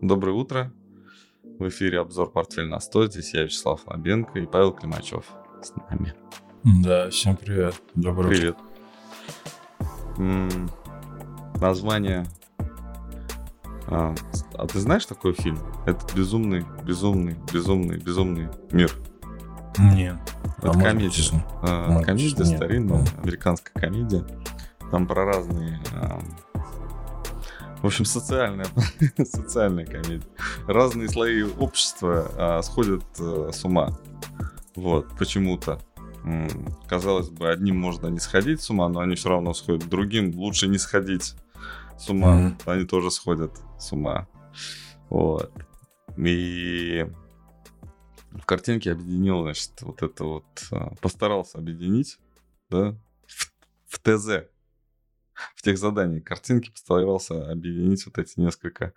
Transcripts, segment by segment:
Доброе утро. В эфире обзор «Портфель на 100». Здесь я, Вячеслав Лобенко и Павел Климачев с нами. Да, всем привет. Доброе Привет. М, Название... А, а ты знаешь такой фильм? Это «Безумный, безумный, безумный, безумный мир». утро. Нет. Это может комедия. быть. А, комедия старинная, американская комедия. Там про разные... в общем, социальная, социальная комедия. Разные слои общества а, сходят а, с ума. Вот, почему-то. М, Казалось бы, одним можно не сходить с ума, но они все равно сходят. Другим лучше не сходить с ума. Мгм. Они тоже сходят с ума. Вот. И в картинке объединил, значит, вот это вот, а, постарался объединить, да, в, в ТЗ, в тех заданиях картинки постарался объединить вот эти несколько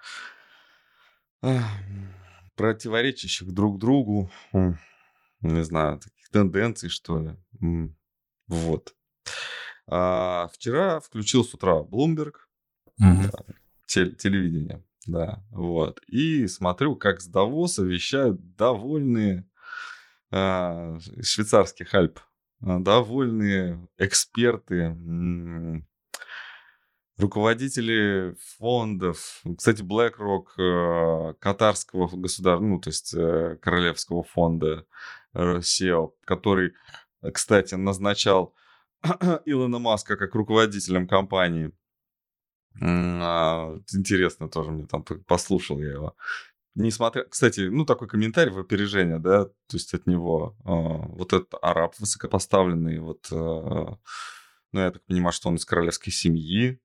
противоречащих друг другу, не знаю, таких тенденций, что ли. Вот. А вчера включил с утра Bloomberg, Мгм. тел- телевидение, да, вот. И смотрю, как с Давоса вещают довольные а, швейцарских Альп, довольные эксперты, руководители фондов. Кстати, BlackRock, э, катарского государства, ну, то есть э, королевского фонда SEO, который, э, кстати, назначал Илона Маска как руководителем компании. А, Интересно тоже мне там послушал я его. Несмотря, кстати, ну такой комментарий в опережение, да, то есть от него а, вот этот араб высокопоставленный, вот, ну я так понимаю, что он из королевской семьи,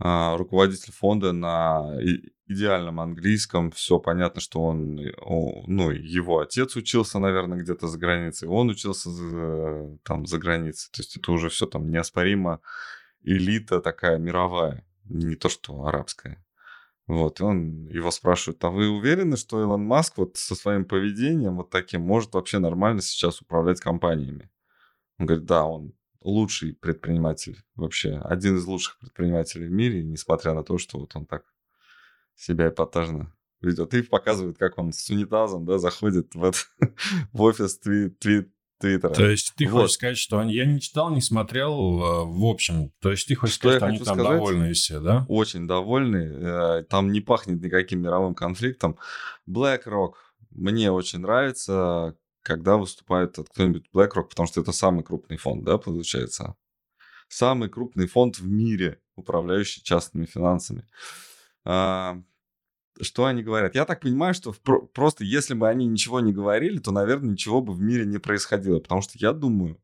руководитель фонда на идеальном английском, все понятно, что он, э, ну его отец учился, наверное, где-то за границей, он учился за- там за границей, то есть это уже все там неоспоримо элита такая мировая, не то что арабская. Вот, и он его спрашивает, а вы уверены, что Илон Маск вот со своим поведением вот таким может вообще нормально сейчас управлять компаниями? Он говорит, да, он лучший предприниматель вообще, один из лучших предпринимателей в мире, несмотря на то, что вот он так себя эпатажно ведет. И показывает, как он с унитазом, да, заходит в, этот- в офис тви- тви- Твиттера. То есть ты Вот. хочешь сказать, что они... Я не читал, не смотрел, э, в общем. То есть ты хочешь Что сказать, что они там сказать? довольные все, да? очень довольны. э, Там не пахнет никаким мировым конфликтом. BlackRock мне очень нравится, когда выступает кто-нибудь BlackRock, потому что это самый крупный фонд, да, получается? Самый крупный фонд в мире, управляющий частными финансами. А, Что они говорят? Я так понимаю, что про- просто если бы они ничего не говорили, то, наверное, ничего бы в мире не происходило. Потому что я думаю,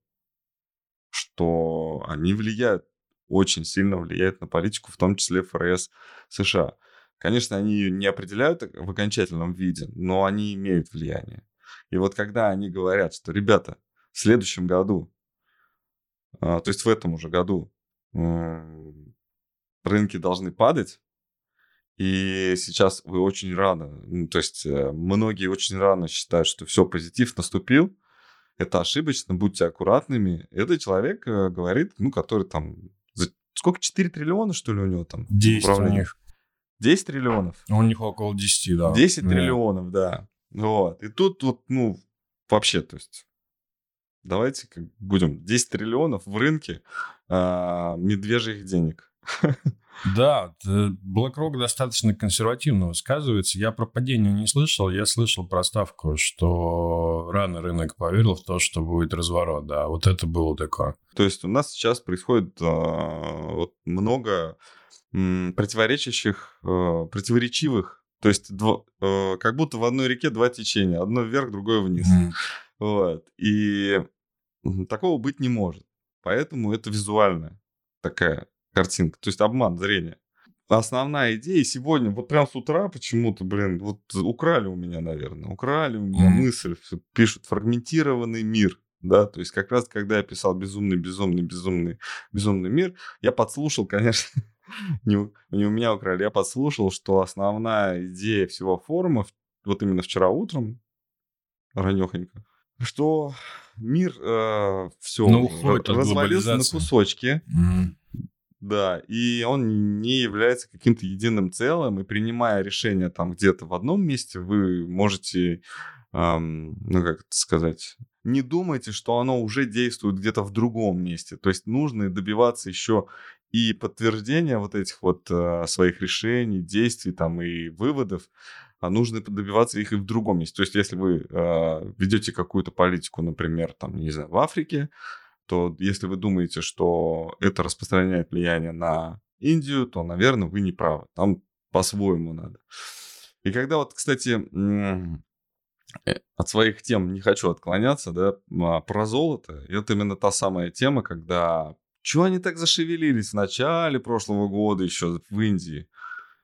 что они влияют, очень сильно влияют на политику, в том числе ФРС США. Конечно, они ее не определяют в окончательном виде, но они имеют влияние. И вот когда они говорят, что, ребята, в следующем году, а, то есть в этом уже году, м, рынки должны падать, и сейчас вы очень рано, ну, то есть э, многие очень рано считают, что все, позитив наступил, это ошибочно, будьте аккуратными. Это человек э, говорит, ну, который там... Сколько? 4 триллиона, что ли, у него там? 10 у них. 10 триллионов? У них около 10, да. 10 Да. триллионов, да. Вот. И тут вот, ну, вообще, то есть... Давайте как будем 10 триллионов в рынке а, медвежьих денег. Да, BlackRock достаточно консервативно высказывается. Я про падение не слышал. Я слышал про ставку, что рано рынок поверил в то, что будет разворот. Да, вот это было такое. То есть у нас сейчас происходит а, вот много м, противоречащих, а, противоречивых, то есть дво- а, как будто в одной реке два течения, одно вверх, другое вниз. Мгм. Вот. И такого быть не может. Поэтому это визуальная такая картинка, то есть обман зрения. Основная идея сегодня, вот прям с утра почему-то, блин, вот украли у меня, наверное, украли у меня Мгм. мысль, пишут фрагментированный мир, да, то есть как раз когда я писал безумный, безумный, безумный, безумный мир, я подслушал, конечно, не, у- не у меня украли, я подслушал, что основная идея всего форума, вот именно вчера утром, ранехонько, что мир все Ну, развалился на кусочки, Мгм. Да, и он не является каким-то единым целым, и принимая решение там где-то в одном месте, вы можете, эм, ну как это сказать, не думайте, что оно уже действует где-то в другом месте. То есть нужно добиваться еще и подтверждения вот этих вот э, своих решений, действий там и выводов, а нужно добиваться их и в другом месте. То есть если вы э, ведете какую-то политику, например, там, не знаю, в Африке, то если вы думаете, что это распространяет влияние на Индию, то, наверное, вы не правы. Там по-своему надо. И когда вот, кстати, э, от своих тем не хочу отклоняться, да, а про золото, это именно та самая тема, когда чего они так зашевелились в начале прошлого года еще в Индии?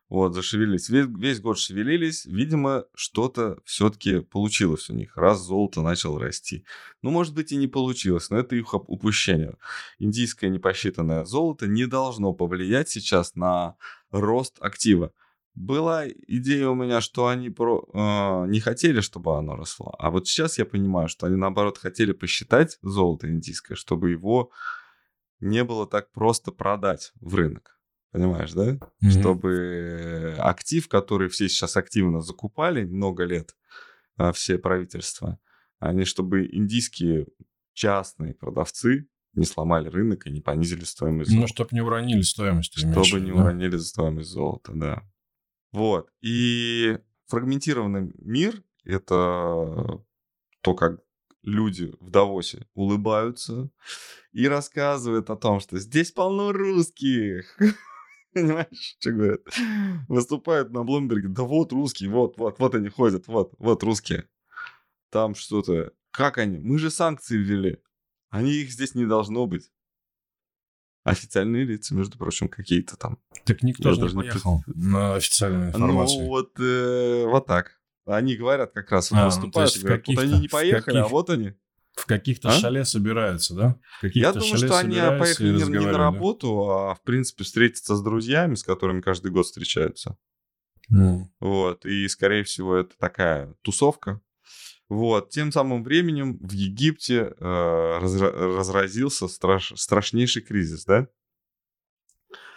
Вот, зашевелились. Весь, весь год шевелились. Видимо, что-то все-таки получилось у них, раз золото начало расти. Ну, может быть, и не получилось, но это их упущение. Индийское непосчитанное золото не должно повлиять сейчас на рост актива. Была идея у меня, что они про, э, не хотели, чтобы оно росло. А вот сейчас я понимаю, что они, наоборот, хотели посчитать золото индийское, чтобы его не было так просто продать в рынок. Понимаешь, да? Mm-hmm. Чтобы актив, который все сейчас активно закупали много лет, а, все правительства, они, чтобы индийские частные продавцы не сломали рынок и не понизили стоимость ну, золота. Ну, чтобы не уронили стоимость. Чтобы не да? уронили стоимость золота, да. Вот. И фрагментированный мир — это то, как люди в Давосе улыбаются и рассказывают о том, что здесь полно русских. Понимаешь, что говорят? Выступают на Блумберге, да вот русские, вот, вот, вот они ходят, вот, вот русские. Там что-то. Как они? Мы же санкции ввели. Они их здесь не должно быть. Официальные лица, между прочим, какие-то там. Так никто же не поехал не... на официальную ну информацию. Ну, вот, э, вот так. Они говорят как раз, а, выступают, ну, говорят, вот они не поехали, каких... а вот они. В каких-то а? шале собираются, да? Я думаю, что они поехали не, не на работу, а в принципе встретиться с друзьями, с которыми каждый год встречаются. Mm. Вот, и скорее всего это такая тусовка. Вот, тем самым временем в Египте э, разра- разразился страш- страшнейший кризис, да?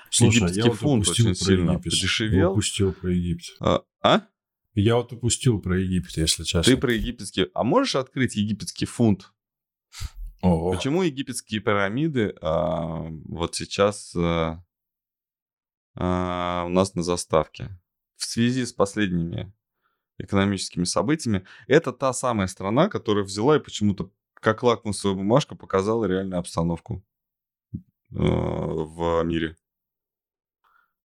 Слушай, Египетский я вот фунт очень сильно подешевел. Я упустил про Египет. А? а? Я вот упустил про Египет, если честно. Ты про египетский... А можешь открыть египетский фунт? Ого. Почему египетские пирамиды а, вот сейчас а, а, у нас на заставке? В связи с последними экономическими событиями. Это та самая страна, которая взяла и почему-то как лакмусовая бумажка показала реальную обстановку э, в мире.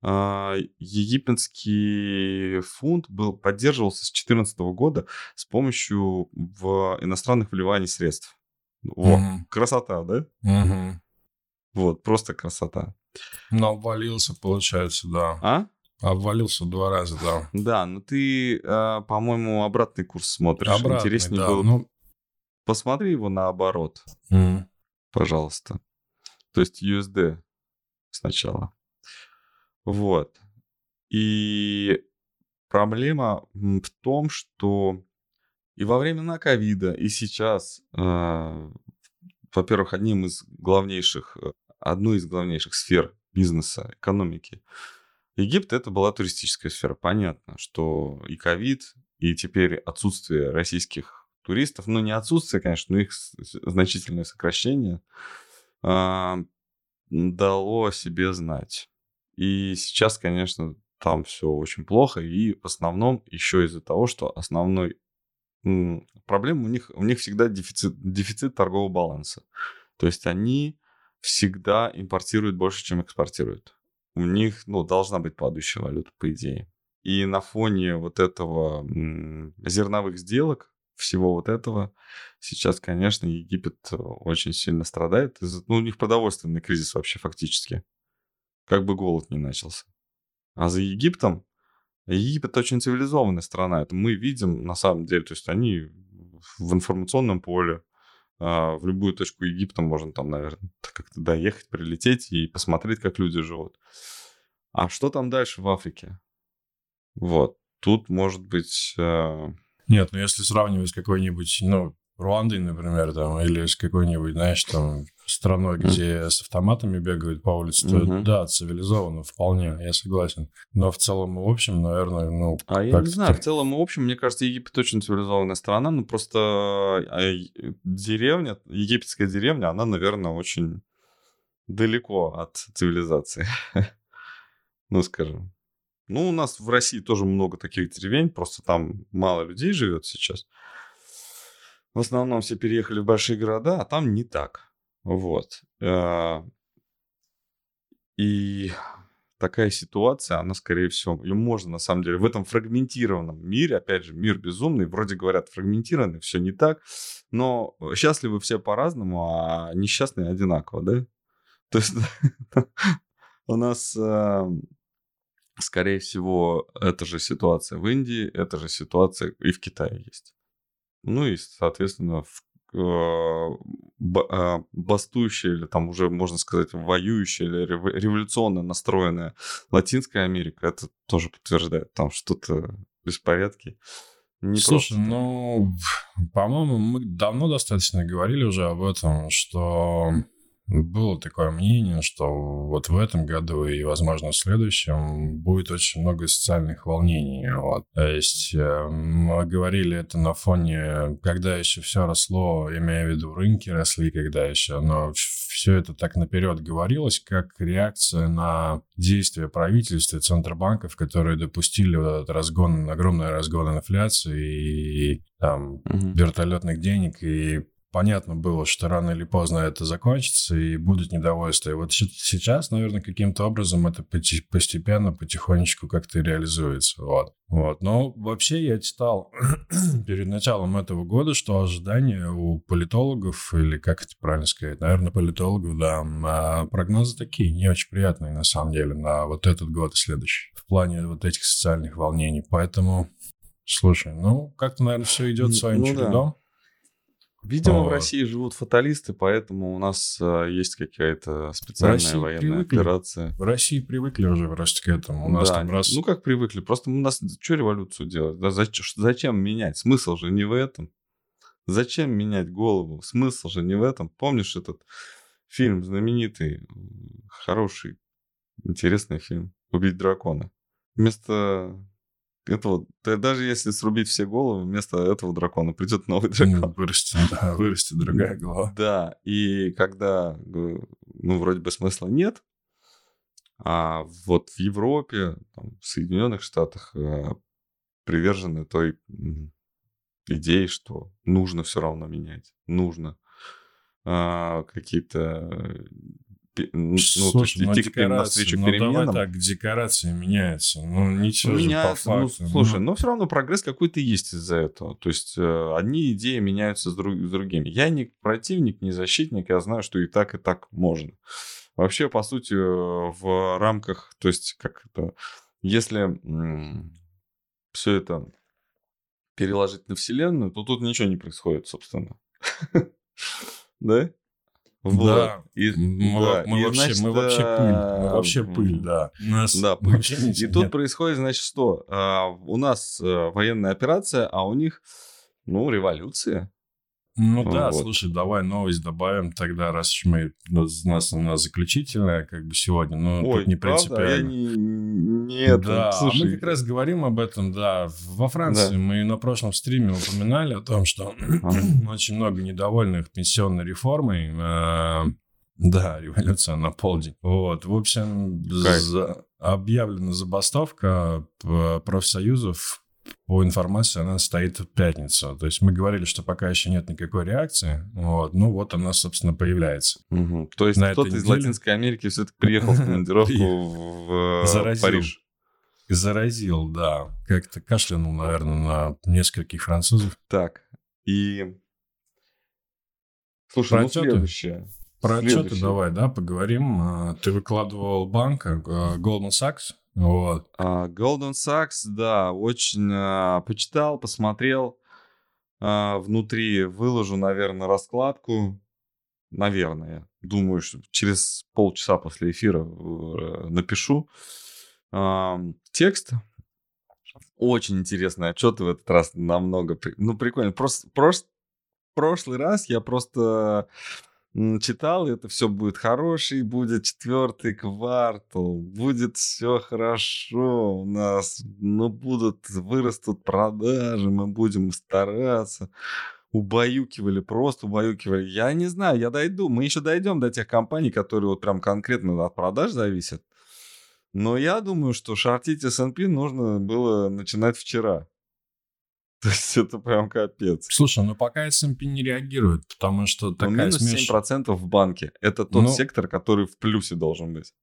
А, египетский фунт был, поддерживался с 2014 года с помощью в иностранных вливаний средств. Во, угу. красота, да? Угу. Вот, просто красота. Но обвалился, получается, да. А? Обвалился два раза, да. Да, но ты, а, по-моему, обратный курс смотришь. Обратный, Интереснее да, было. Ну... Посмотри его наоборот, mm. пожалуйста. То есть USD сначала. Вот. И проблема в том, что и во времена ковида, и сейчас, э, во-первых, одним из главнейших, э, одной из главнейших сфер бизнеса, экономики Египет это была туристическая сфера. Понятно, что и ковид, и теперь отсутствие российских туристов, ну не отсутствие, конечно, но их значительное сокращение э, дало себе знать. И сейчас, конечно, там все очень плохо, и в основном еще из-за того, что основной проблема у них, у них всегда дефицит, дефицит торгового баланса. То есть они всегда импортируют больше, чем экспортируют. У них, ну, должна быть падающая валюта, по идее. И на фоне вот этого зерновых сделок, всего вот этого, сейчас, конечно, Египет э, очень сильно страдает. Ну, у них продовольственный кризис вообще фактически как бы голод не начался. А за Египтом, Египет очень цивилизованная страна, это мы видим на самом деле, то есть они в информационном поле, а, в любую точку Египта можно там, наверное, как-то доехать, прилететь и посмотреть, как люди живут. А что там дальше в Африке? Вот, тут может быть... Э, Нет, ну если сравнивать с какой-нибудь, ну, Руандой, например, там, или с какой-нибудь, знаешь, там, страной, где с автоматами бегают по улице, то да, цивилизованно, вполне, я согласен. Но в целом и в общем, наверное, ну... А я не знаю, в целом и в общем, мне кажется, Египет очень цивилизованная страна, но просто а, деревня, египетская деревня, она, наверное, очень далеко от цивилизации. Ну, скажем. Ну, у нас в России тоже много таких деревень, просто там мало людей живет сейчас. В основном все переехали в большие города, а там не так. Вот. Э, И такая ситуация, она, скорее всего, ее можно, на самом деле, в этом фрагментированном мире, опять же, мир безумный, вроде говорят, фрагментированный, все не так, но счастливы все по-разному, а несчастные одинаково, да? То есть у нас, э, скорее всего, эта же ситуация в Индии, эта же ситуация и в Китае есть. Ну и, соответственно, э, а, бастующая или там уже, можно сказать, воюющая или рев- революционно настроенная Латинская Америка, это тоже подтверждает. Там что-то беспорядки. Не Слушай, просто. ну, по-моему, мы давно достаточно говорили уже об этом, что было такое мнение, что вот в этом году и, возможно, в следующем будет очень много социальных волнений. Вот. То есть э, мы говорили это на фоне, когда еще все росло, имея в виду рынки росли, когда еще, но все это так наперед говорилось, как реакция на действия правительства и центробанков, которые допустили вот этот разгон, огромный разгон инфляции и там Мгм. вертолетных денег, и понятно было, что рано или поздно это закончится, и будет недовольство. И вот сейчас, наверное, каким-то образом это постепенно, потихонечку как-то реализуется. Вот. Вот. Но вообще я читал перед началом этого года, что ожидания у политологов, или как это правильно сказать, наверное, политологов, да, а, прогнозы такие, не очень приятные на самом деле, на вот этот год и следующий, в плане вот этих социальных волнений. Поэтому, слушай, ну, как-то, наверное, все идет Ну своим да. Видимо, в Вот. России живут фаталисты, поэтому у нас э, есть какая-то специальная России военная привыкли. операция. В России привыкли уже просто к этому. У нас Да, там раз... Ну, как привыкли. Просто у нас что революцию делать? Да зач- зачем менять? Смысл же не в этом. Зачем менять голову? Смысл же не в этом. Помнишь этот фильм знаменитый, хороший, интересный фильм «Убить дракона»? Вместо этого, да даже если срубить все головы, вместо этого дракона придет новый дракон. вырастет, да, вырастет другая голова. Да, и когда, ну, вроде бы смысла нет, а вот в Европе, там, в Соединенных Штатах э, привержены той идее, что нужно все равно менять, нужно А, какие-то ну, то есть Слушай, ну, идти к декорации, навстречу ну, давай переменам. так, декорации меняются. Ну, ничего же Меняется, по ну, факту. слушай, ну. но все равно прогресс какой-то есть из-за этого. То есть э, одни идеи меняются с, друг- с другими. Я не противник, не защитник, я знаю, что и так, и так можно. Вообще, по сути, в рамках, то есть, как это, если все это переложить на Вселенную, то тут ничего не происходит, собственно. Да? Да. И, Мы, да, мы и, вообще, значит, мы вообще пыль. Мы э, вообще пыль, да. Нас да, пыль. вообще И ничего тут нет. происходит, значит, что? А, у нас э, военная операция, а у них, ну, революция. Ну да, Вот. слушай, давай новость добавим тогда, раз уж мы, у нас она заключительная, как бы сегодня, но Ой, тут не правда? А Я принципиально. не, не это, да, а слушай. мы как раз говорим об этом, да. Во Франции Да. мы на прошлом стриме упоминали о том, что очень много недовольных пенсионной реформой. Э, Да, революция на полдень. Вот, в общем, за- объявлена забастовка профсоюзов. По информации, она стоит в пятницу. То есть мы говорили, что пока еще нет никакой реакции. Вот, ну вот она, собственно, появляется. Мгм. То есть кто-то этой из неделе- Латинской Америки все-таки приехал в командировку в э. Париж. Заразил, да. Как-то кашлянул, наверное, на нескольких французов. Так, и... Слушай, Про ну отчеты? следующее. Про отчеты давай, да, поговорим. А, Ты выкладывал банка э, Goldman Sachs. Вот. А, Golden Sachs, да, очень а, почитал, посмотрел. А, внутри выложу, наверное, раскладку. Наверное. Думаю, что через полчаса после эфира э, напишу. Текст. Очень интересный отчет в этот раз намного. Ну, прикольно. Просто, просто прошлый раз я просто читал, это все будет хороший, будет четвертый квартал, будет все хорошо у нас, ну, будут, вырастут продажи, мы будем стараться. Убаюкивали, просто убаюкивали. Я не знаю, я дойду. Мы еще дойдем до тех компаний, которые вот прям конкретно от продаж зависят. Но я думаю, что шортить S&P нужно было начинать вчера. То есть это прям капец. Слушай, ну пока S&P не реагирует, потому что ну, такая ну, минус смеш... 7% в банке. Это тот ну, сектор, который в плюсе должен быть.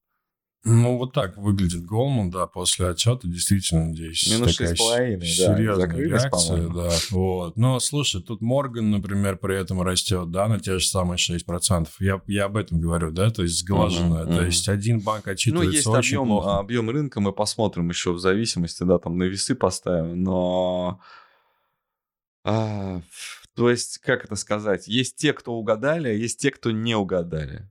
Ну, вот так выглядит Голман, да, после отчета, действительно, здесь Минус такая 6,5, да, серьезная реакция, да, вот. Но, слушай, тут Морган, например, при этом растет, да, на те же самые 6%. Я, я об этом говорю, да, то есть сглаженное. Uh-huh, uh-huh. То есть один банк отчитывается Ну, есть очень объем, плохо. объем рынка, мы посмотрим еще в зависимости, да, там на весы поставим, но а, то есть, как это сказать, есть те, кто угадали, а есть те, кто не угадали.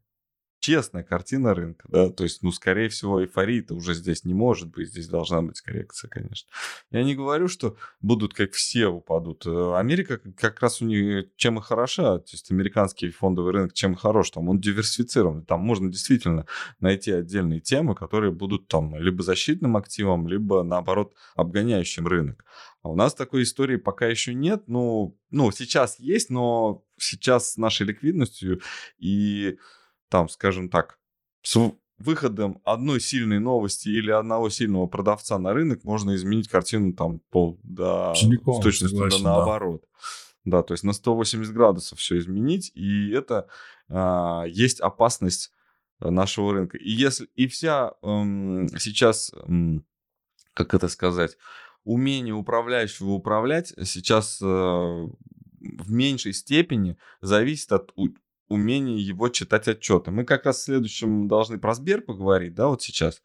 Честная картина рынка, да, то есть, ну, скорее всего, эйфории-то уже здесь не может быть, здесь должна быть коррекция, конечно. Я не говорю, что будут как все упадут. Э, Америка как раз у них чем и хороша, то есть американский фондовый рынок чем хорош, там он диверсифицирован, там можно действительно найти отдельные темы, которые будут там либо защитным активом, либо наоборот обгоняющим рынок. А у нас такой истории пока еще нет. Ну, ну, сейчас есть, но сейчас с нашей ликвидностью и там, скажем так, с выходом одной сильной новости или одного сильного продавца на рынок можно изменить картину там пол до Целиком, с точностью согласен, до наоборот. Да. да, то есть на 180 градусов все изменить, и это а, есть опасность нашего рынка. И если и вся эм, сейчас, эм, как это сказать, умение управляющего управлять сейчас э, в меньшей степени зависит от умения его читать отчеты. Мы как раз в следующем должны про Сбер поговорить, да, вот сейчас.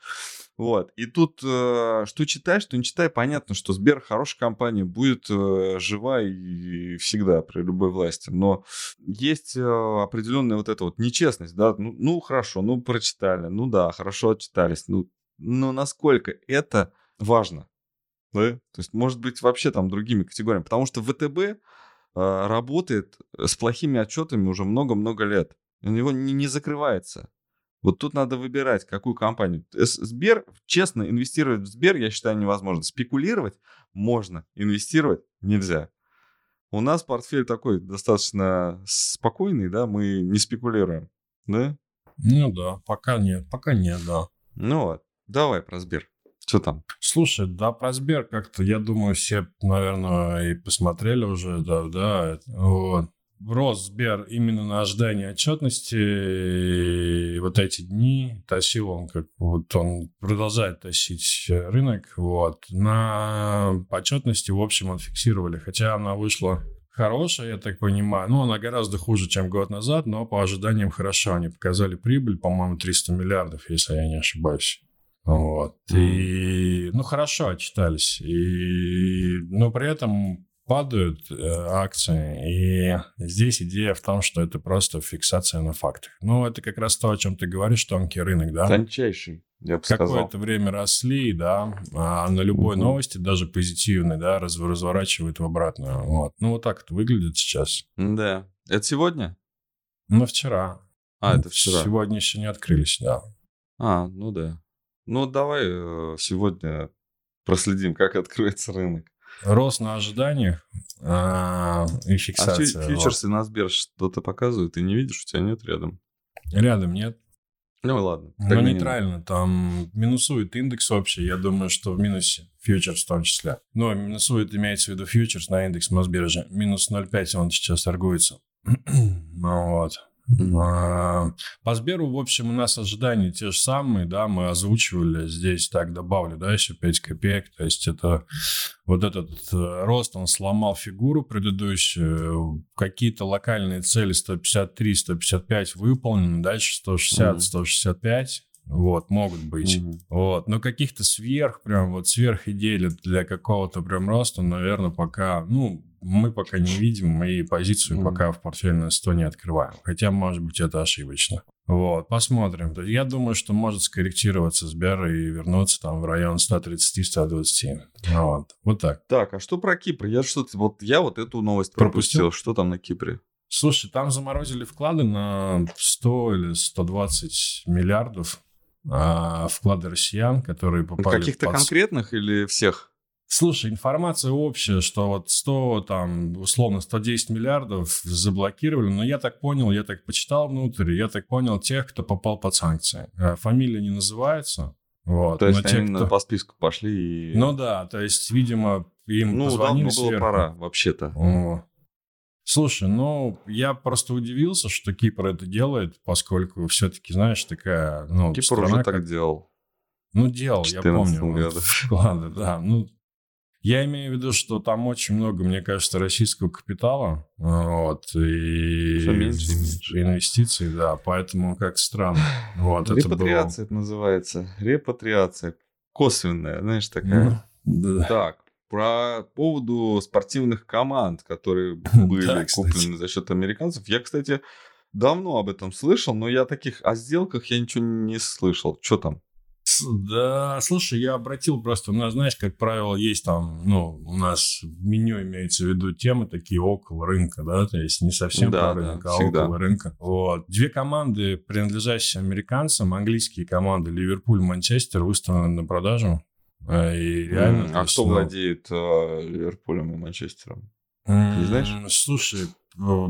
Вот. И тут, э, что читаешь, что не читай, понятно, что Сбер хорошая компания, будет э, жива и всегда при любой власти. Но есть э, определенная вот эта вот нечестность, да, ну, ну хорошо, ну прочитали, ну да, хорошо отчитались, ну, но насколько это важно? Да? То есть, может быть, вообще там другими категориями. Потому что ВТБ э, работает с плохими отчетами уже много-много лет. У него не, не закрывается. Вот тут надо выбирать, какую компанию. Сбер, честно, инвестировать в Сбер, я считаю, невозможно. Спекулировать можно, инвестировать нельзя. У нас портфель такой достаточно спокойный, да, мы не спекулируем, да? Ну да, пока нет, пока нет, да. Ну вот, давай про Сбер. Что там? Слушай, да, про Сбер как-то, я думаю, все, наверное, и посмотрели уже, да, да. Вот. Рос Сбер именно на ожидании отчетности. И вот эти дни тащил он, как вот он продолжает тащить рынок. Вот. На отчетности, в общем, он фиксировали. Хотя она вышла хорошая, я так понимаю. Ну, она гораздо хуже, чем год назад, но по ожиданиям хорошо. Они показали прибыль, по-моему, 300 миллиардов, если я не ошибаюсь. Вот. И, ну, хорошо отчитались. И, но при этом падают э, акции. И здесь идея в том, что это просто фиксация на фактах. Ну, это как раз то, о чем ты говоришь, тонкий рынок, да? Тончайший, я бы Какое-то время росли, да, а на любой mm-hmm. новости, даже позитивной, да, раз, разворачивают в обратную. Вот. Ну, вот так это выглядит сейчас. Да. Это сегодня? Ну, вчера. А, это вчера. Сегодня еще не открылись, да. А, ну да. Ну, давай э, сегодня проследим, как откроется рынок. Рост на ожиданиях а, и фиксация. А фьючерсы на Сбер что-то показывают, ты не видишь, у тебя нет рядом? Рядом нет. Ну ладно. Ну нейтрально, там минусует индекс общий, я думаю, что в минусе фьючерс в том числе. Но минусует, имеется в виду фьючерс на индекс Мосбиржи. Минус 0,5 он сейчас торгуется. ну вот. А, по Сберу, в общем, у нас ожидания те же самые, да, мы озвучивали, здесь так добавлю, да, еще 5 копеек, то есть это вот этот э, рост, он сломал фигуру предыдущую, какие-то локальные цели 153-155 выполнены, дальше 160-165, вот, могут быть. Mm-hmm. Вот. Но каких-то сверх, прям вот сверх идей для, для какого-то прям роста, наверное, пока, ну, мы пока не видим, и позицию mm-hmm. пока в портфеле на 100 не открываем. Хотя, может быть, это ошибочно. Вот, посмотрим. Я думаю, что может скорректироваться Сбер и вернуться там в район 130-120. Вот, вот так. Так, а что про Кипр? Я что-то вот я вот эту новость пропустил. пропустил. Что там на Кипре? Слушай, там заморозили вклады на 100 или 120 миллиардов а, вклады россиян, которые попали... Каких-то под... конкретных или всех? Слушай, информация общая, что вот 100, там, условно, 110 миллиардов заблокировали, но я так понял, я так почитал внутрь, я так понял тех, кто попал под санкции. Э, фамилия не называется. Вот, то есть но они те, кто... по списку пошли и... Ну да, то есть, видимо, им ну, давно было сверху. пора, вообще-то. О. Слушай, ну, я просто удивился, что Кипр это делает, поскольку все-таки, знаешь, такая... Ну, Кипр страна, уже так делал. Ну, делал, я помню. Вот, вклады, да. Ну, я имею в виду, что там очень много, мне кажется, российского капитала, вот, и Все меньше и меньше. инвестиций, да, поэтому как странно. Вот, Репатриация это, было... это называется. Репатриация. Косвенная, знаешь, такая. Ну, да. Так, про поводу спортивных команд, которые были да, куплены за счет американцев. Я, кстати, давно об этом слышал, но я таких о сделках я ничего не слышал. Что там? Да, слушай, я обратил просто, у нас, знаешь, как правило, есть там, ну, у нас в меню имеется в виду темы такие около рынка, да, то есть не совсем да, про рынок, да, а всегда. около рынка. Вот. Две команды, принадлежащие американцам, английские команды Ливерпуль, Манчестер, выставлены на продажу. Э, и реально... Mm, а есть, кто ну... владеет э, Ливерпулем и Манчестером? Не знаешь? Слушай,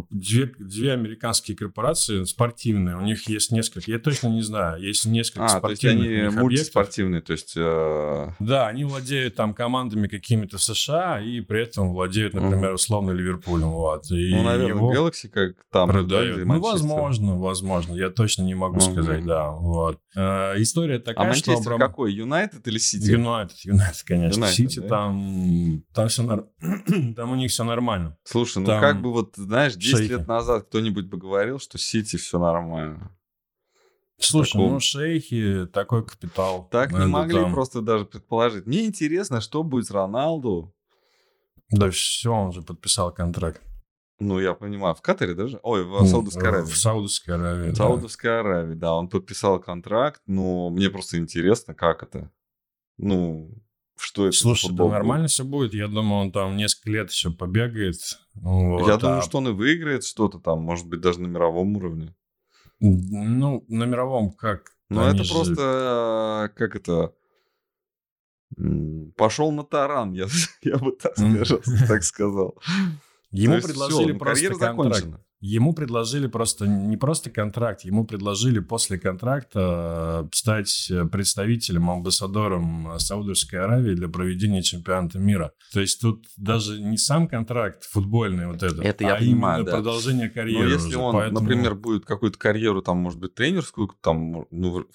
две, две американские корпорации спортивные, у них есть несколько, я точно не знаю, есть несколько а, спортивных то есть они мультиспортивные, то есть... Э... Да, они владеют там командами какими-то в США и при этом владеют, например, условно Ливерпулем, вот. И ну, наверное, LA Galaxy как там. Продают. Да, ну, возможно, возможно, я точно не могу uh-huh. сказать, да, вот. Э, история такая, а что... Манчестер Абрам... какой, Юнайтед или Сити? Юнайтед, Юнайтед, конечно. Сити да? там, там все, там у них все нормально. Слушай, ну там... как бы вот знаешь, 10 шейхи. лет назад кто-нибудь бы говорил, что Сити все нормально. Слушай, таком... ну шейхи, такой капитал. Так не могли там... просто даже предположить. Мне интересно, что будет с Роналду. Да все, он же подписал контракт. Ну, я понимаю, в Катаре даже? Ой, в Саудовской Аравии. В Саудовской Аравии, В Саудовской да. Аравии, да. Он подписал контракт, но мне просто интересно, как это. Ну, что это Слушай, да нормально все будет. Я думаю, он там несколько лет еще побегает. Вот, Я а... думаю, что он и выиграет что-то там, может быть, даже на мировом уровне. Ну, на мировом как? Ну, это же... просто, как это, пошел на таран, я, я бы так, так сказал. Ему предложили все, просто контракт. Закончена. Ему предложили просто не просто контракт, ему предложили после контракта э, стать представителем, амбассадором Саудовской Аравии для проведения чемпионата мира. То есть тут даже не сам контракт футбольный вот этот, Это я а понимаю, именно да. продолжение карьеры. Но если уже, он, поэтому... например, будет какую-то карьеру, там, может быть, тренерскую, там, ну,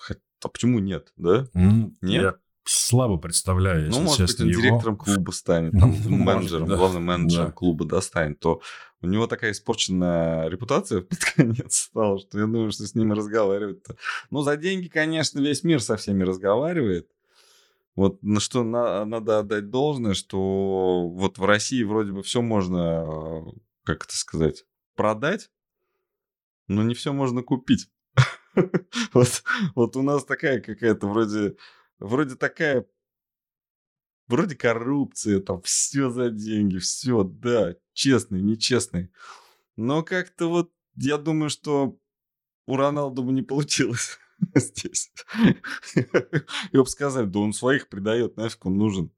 а почему нет, да? Mm, нет? Я слабо представляю, если Ну, может честно, быть, он его. директором клуба станет, там, менеджером, да. главным менеджером Да. клуба достанет, то у него такая испорченная репутация под конец стала, что я думаю, что с ним разговаривать-то. Ну, за деньги, конечно, весь мир со всеми разговаривает. Вот на что на- надо отдать должное, что вот в России вроде бы все можно, э, как это сказать, продать, но не все можно купить. Вот, вот у нас такая какая-то вроде, вроде такая, вроде коррупция, там все за деньги, все, да, честный, нечестный. Но как-то вот я думаю, что у Роналду бы не получилось здесь. Его бы сказали, да он своих предает, нафиг он нужен.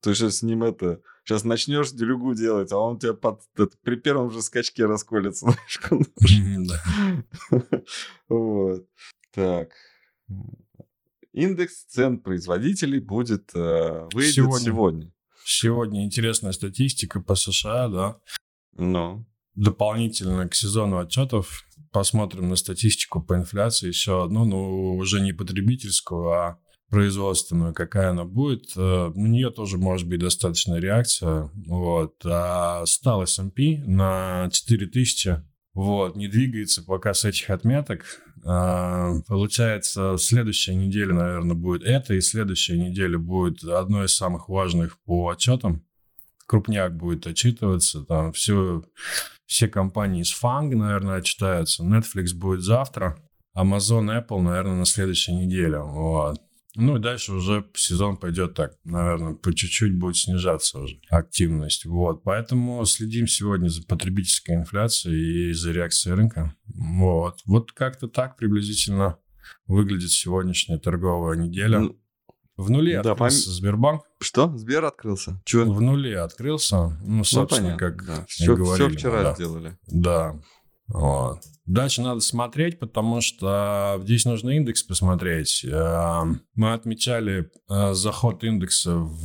То есть с ним это... Сейчас начнешь делюгу делать, а он тебя под, это, при первом же скачке расколется. нафиг он нужен. Вот. Так. Индекс цен производителей будет э, выйдет Сегодня. сегодня. Сегодня интересная статистика по США, да. Ну, Дополнительно к сезону отчетов посмотрим на статистику по инфляции еще одну, но уже не потребительскую, а производственную, какая она будет. Э, На нее тоже может быть достаточная реакция. Вот. А стал S&P на 4000 вот, не двигается пока с этих отметок. А, Получается, следующая неделя, наверное, будет это, и следующая неделя будет одной из самых важных по отчетам. Крупняк будет отчитываться, там все, все компании из Фанг, наверное, отчитаются. Netflix будет завтра. Amazon, Apple, наверное, на следующей неделе. Вот. Ну и дальше уже сезон пойдет так, наверное, по чуть-чуть будет снижаться уже активность. Вот, поэтому следим сегодня за потребительской инфляцией и за реакцией рынка. Вот, вот как-то так приблизительно выглядит сегодняшняя торговая неделя. Ну, в нуле да, открылся пом... Сбербанк. Что? Сбер открылся? Чего? В нуле открылся. Ну, ну собственно, ну, как да. все, говорили. Все вчера да. сделали. Да. Вот. Дальше надо смотреть, потому что здесь нужно индекс посмотреть. Э, мы отмечали э, заход индекса в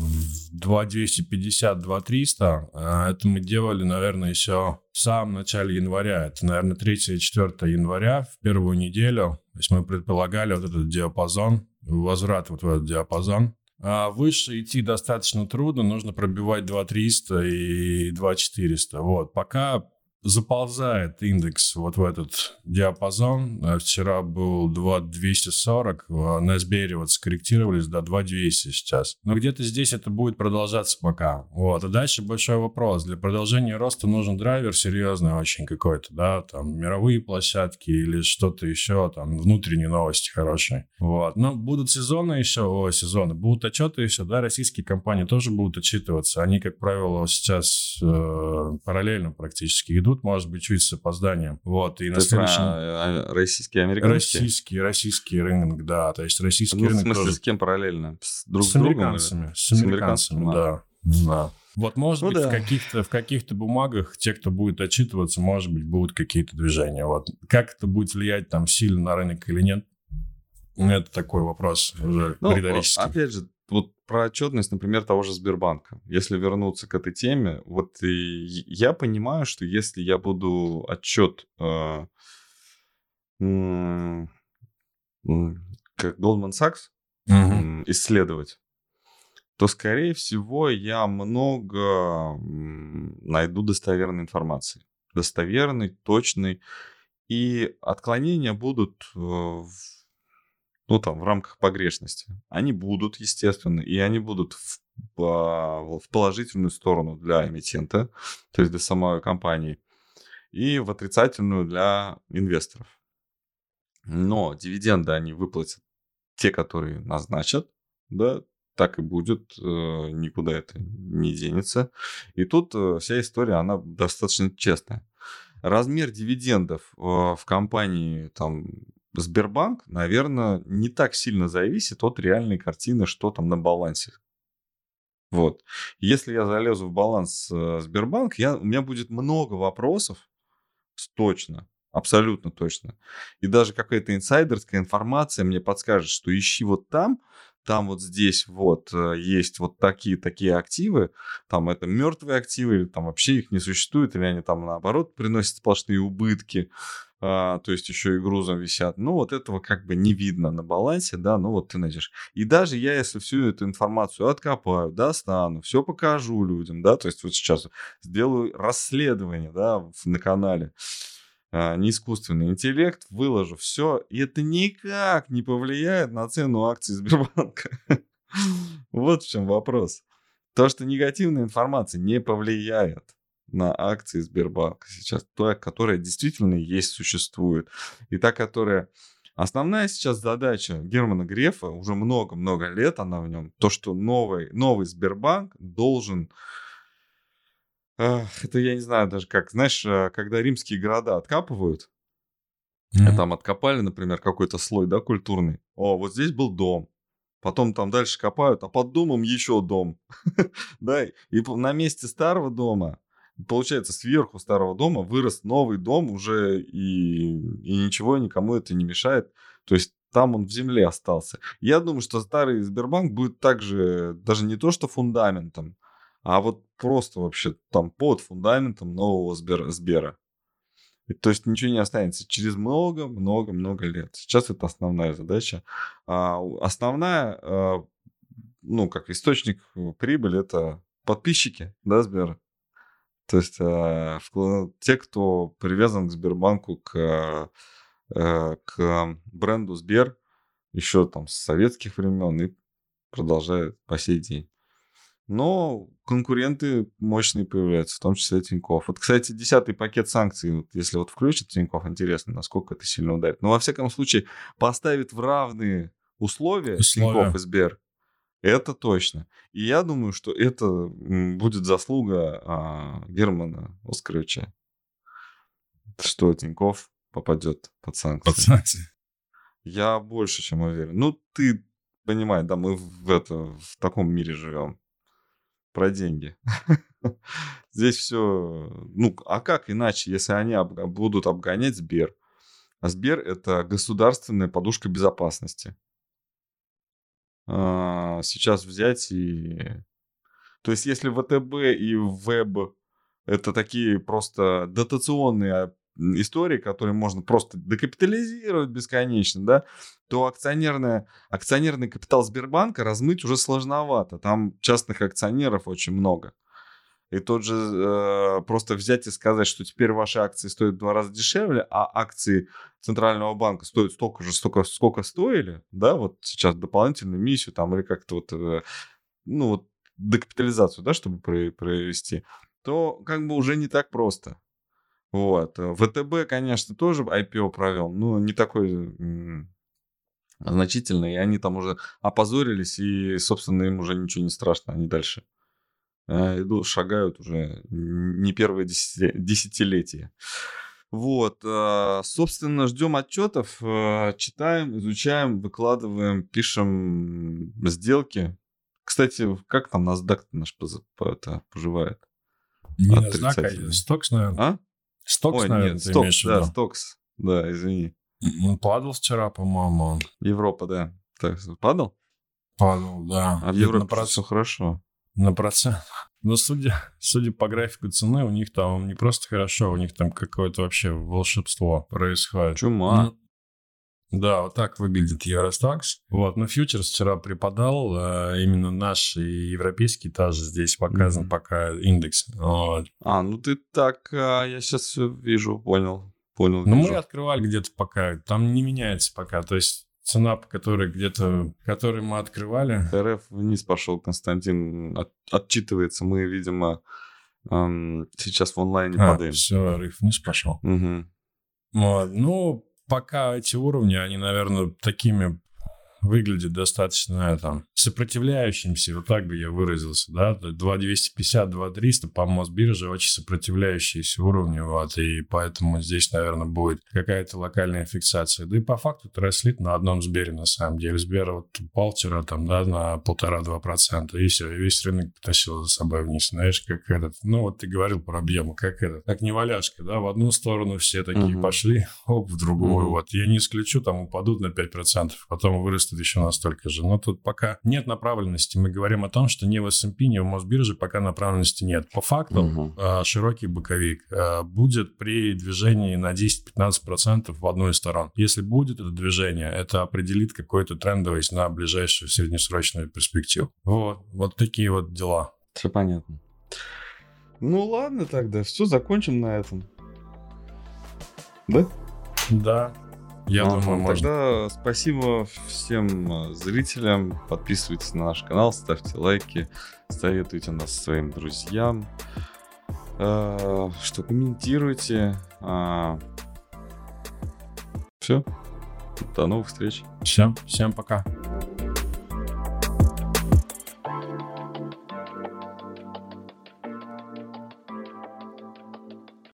2250-2300. Э, это мы делали, наверное, еще в самом начале января. Это, наверное, 3 и 4 января, в первую неделю. То есть мы предполагали вот этот диапазон, возврат вот в этот диапазон. А выше идти достаточно трудно, нужно пробивать 2300 и 2400. Вот, пока заползает индекс вот в этот диапазон. Э, вчера был 2240, а на Сбере вот скорректировались до 2200 сейчас. Но где-то здесь это будет продолжаться пока. Вот. А дальше большой вопрос. Для продолжения роста нужен драйвер серьезный очень какой-то, да, там мировые площадки или что-то еще, там внутренние новости хорошие. Вот. Но будут сезоны еще, о, сезоны, будут отчеты еще, да, российские компании тоже будут отчитываться. Они, как правило, сейчас э, параллельно практически идут идут, может быть, чуть с опозданием. Вот, и Ты на следующем... А, российский, американский? Российский, российский рынок, да. То есть российский ну, рынок в смысле, тоже... с кем параллельно? С, друг с, с американцами. Другом, с американцами, да. да. Вот, может ну, быть, да. в, каких-то, в каких-то бумагах те, кто будет отчитываться, может быть, будут какие-то движения. Вот. Как это будет влиять там сильно на рынок или нет, это такой вопрос уже ну, риторический. Опять же, вот про отчетность, например, того же Сбербанка. Если вернуться к этой теме, вот и я понимаю, что если я буду отчет э, э, как Goldman Sachs исследовать, то, скорее всего, я много найду достоверной информации. Достоверной, точной. И отклонения будут э, в ну, там, в рамках погрешности. Они будут, естественно, и они будут в, в положительную сторону для эмитента, то есть для самой компании, и в отрицательную для инвесторов. Но дивиденды они выплатят те, которые назначат, да, так и будет, э, никуда это не денется. И тут э, вся история, она достаточно честная. Размер дивидендов э, в компании там Сбербанк, наверное, не так сильно зависит от реальной картины, что там на балансе. Вот. Если я залезу в баланс э, Сбербанк, я, у меня будет много вопросов, точно, абсолютно точно. И даже какая-то инсайдерская информация мне подскажет, что ищи вот там, там вот здесь вот э, есть вот такие такие активы, там это мертвые активы, или там вообще их не существует, или они там наоборот приносят сплошные убытки а, то есть еще и грузом висят. Ну, вот этого как бы не видно на балансе, да, ну вот ты найдешь. И даже я, если всю эту информацию откопаю, достану, все покажу людям, да, то есть вот сейчас сделаю расследование, да, на канале, а, не искусственный интеллект, выложу все, и это никак не повлияет на цену акций Сбербанка. Вот в чем вопрос. То, что негативная информация не повлияет на акции Сбербанка сейчас, та, которая действительно есть, существует, и та, которая... Основная сейчас задача Германа Грефа, уже много-много лет она в нем, то, что новый, новый Сбербанк должен... Это я не знаю даже как, знаешь, э, когда римские города откапывают, mm-hmm. там откопали, например, какой-то слой, да, культурный. О, вот здесь был дом, потом там дальше копают, а под домом еще дом. да, и на месте старого дома получается, сверху старого дома вырос новый дом уже, и, и ничего никому это не мешает. То есть там он в земле остался. Я думаю, что старый Сбербанк будет также, даже не то что фундаментом, а вот просто вообще там под фундаментом нового Сбер, Сбера. И, то есть ничего не останется через много-много-много лет. Сейчас это основная задача. А основная, а, ну, как источник прибыли, это подписчики, да, Сбера. То есть э, те, кто привязан к Сбербанку, к, э, к бренду Сбер, еще там с советских времен и продолжает по сей день. Но конкуренты мощные появляются, в том числе Тиньков. Вот, кстати, десятый пакет санкций, вот, если вот включит Тиньков, интересно, насколько это сильно ударит. Но, во всяком случае, поставит в равные условия, условия. Тиньков и Сбер, это точно. И я думаю, что это будет заслуга а, Германа Оскаровича, что Тиньков попадет под санкции. Под санкции. Я больше чем уверен. Ну, ты понимаешь, да, мы в, это, в таком мире живем. Про деньги. Здесь все... Ну, а как иначе, если они будут обгонять Сбер? А Сбер — это государственная подушка безопасности. А, сейчас взять и... То есть, если ВТБ и Веб это такие просто дотационные истории, которые можно просто декапитализировать бесконечно, да, то акционерная, акционерный капитал Сбербанка размыть уже сложновато. Там частных акционеров очень много. И тот же э, просто взять и сказать, что теперь ваши акции стоят в два раза дешевле, а акции Центрального банка стоят столько же, столько, сколько стоили, да, вот сейчас дополнительную миссию там или как-то вот, э, ну вот декапитализацию, да, чтобы провести, то как бы уже не так просто. Вот. ВТБ, конечно, тоже IPO провел, но не такой значительный. И они там уже опозорились, и, собственно, им уже ничего не страшно. Они дальше идут, шагают уже не первое десятилетие. Вот, э, собственно, ждем отчетов, э, читаем, изучаем, выкладываем, пишем сделки. Кстати, как там NASDAQ наш поживает? Не NASDAQ, а Стокс, наверное. А? Стокс, Ой, наверное, нет, Стокс, да, Стокс. Да, извини. Он падал вчера, по-моему. Европа, да. Так, падал? Падал, да. А в Европе проц... все хорошо. На процент. Но судя, судя по графику цены, у них там не просто хорошо, у них там какое-то вообще волшебство происходит. Чума. Ну, да, вот так выглядит Евростакс. Вот, но фьючерс вчера преподал, а, именно наш и европейский тоже здесь показан mm-hmm. пока индекс. Вот. А, ну ты так, а, я сейчас все вижу, понял. Понял. Ну, мы открывали где-то пока, там не меняется пока, то есть цена, по которой где-то, которой мы открывали. РФ вниз пошел, Константин от, отчитывается, мы, видимо, эм, сейчас в онлайне а, падаем. все, РФ вниз пошел. Угу. Вот, ну, пока эти уровни, они, наверное, такими выглядит достаточно там сопротивляющимся, вот так бы я выразился, да, 2250, 2300 по Мосбирже очень сопротивляющиеся уровни, вот, и поэтому здесь, наверное, будет какая-то локальная фиксация. Да и по факту траслит на одном Сбере, на самом деле. Сбер вот упал вчера там, да, на полтора-два процента, и все, и весь рынок потащил за собой вниз, знаешь, как этот, ну, вот ты говорил про объемы, как это, как неваляшка, да, в одну сторону все такие угу. пошли, оп, в другую, угу. вот. Я не исключу, там упадут на 5%, потом вырастут еще настолько же. Но тут пока нет направленности. Мы говорим о том, что ни в S&P, ни в Мосбирже пока направленности нет. По факту угу. широкий боковик а, будет при движении на 10-15% в одну из сторон. Если будет это движение, это определит какой-то трендовость на ближайшую среднесрочную перспективу. Вот, вот такие вот дела. Все понятно. Ну ладно тогда, все, закончим на этом. Да? Да. Я а, думаю, можно. Тогда спасибо всем а, зрителям. Подписывайтесь на наш канал, ставьте лайки, советуйте нас своим друзьям. А, что комментируйте. А, все. До новых встреч. Все. Всем пока.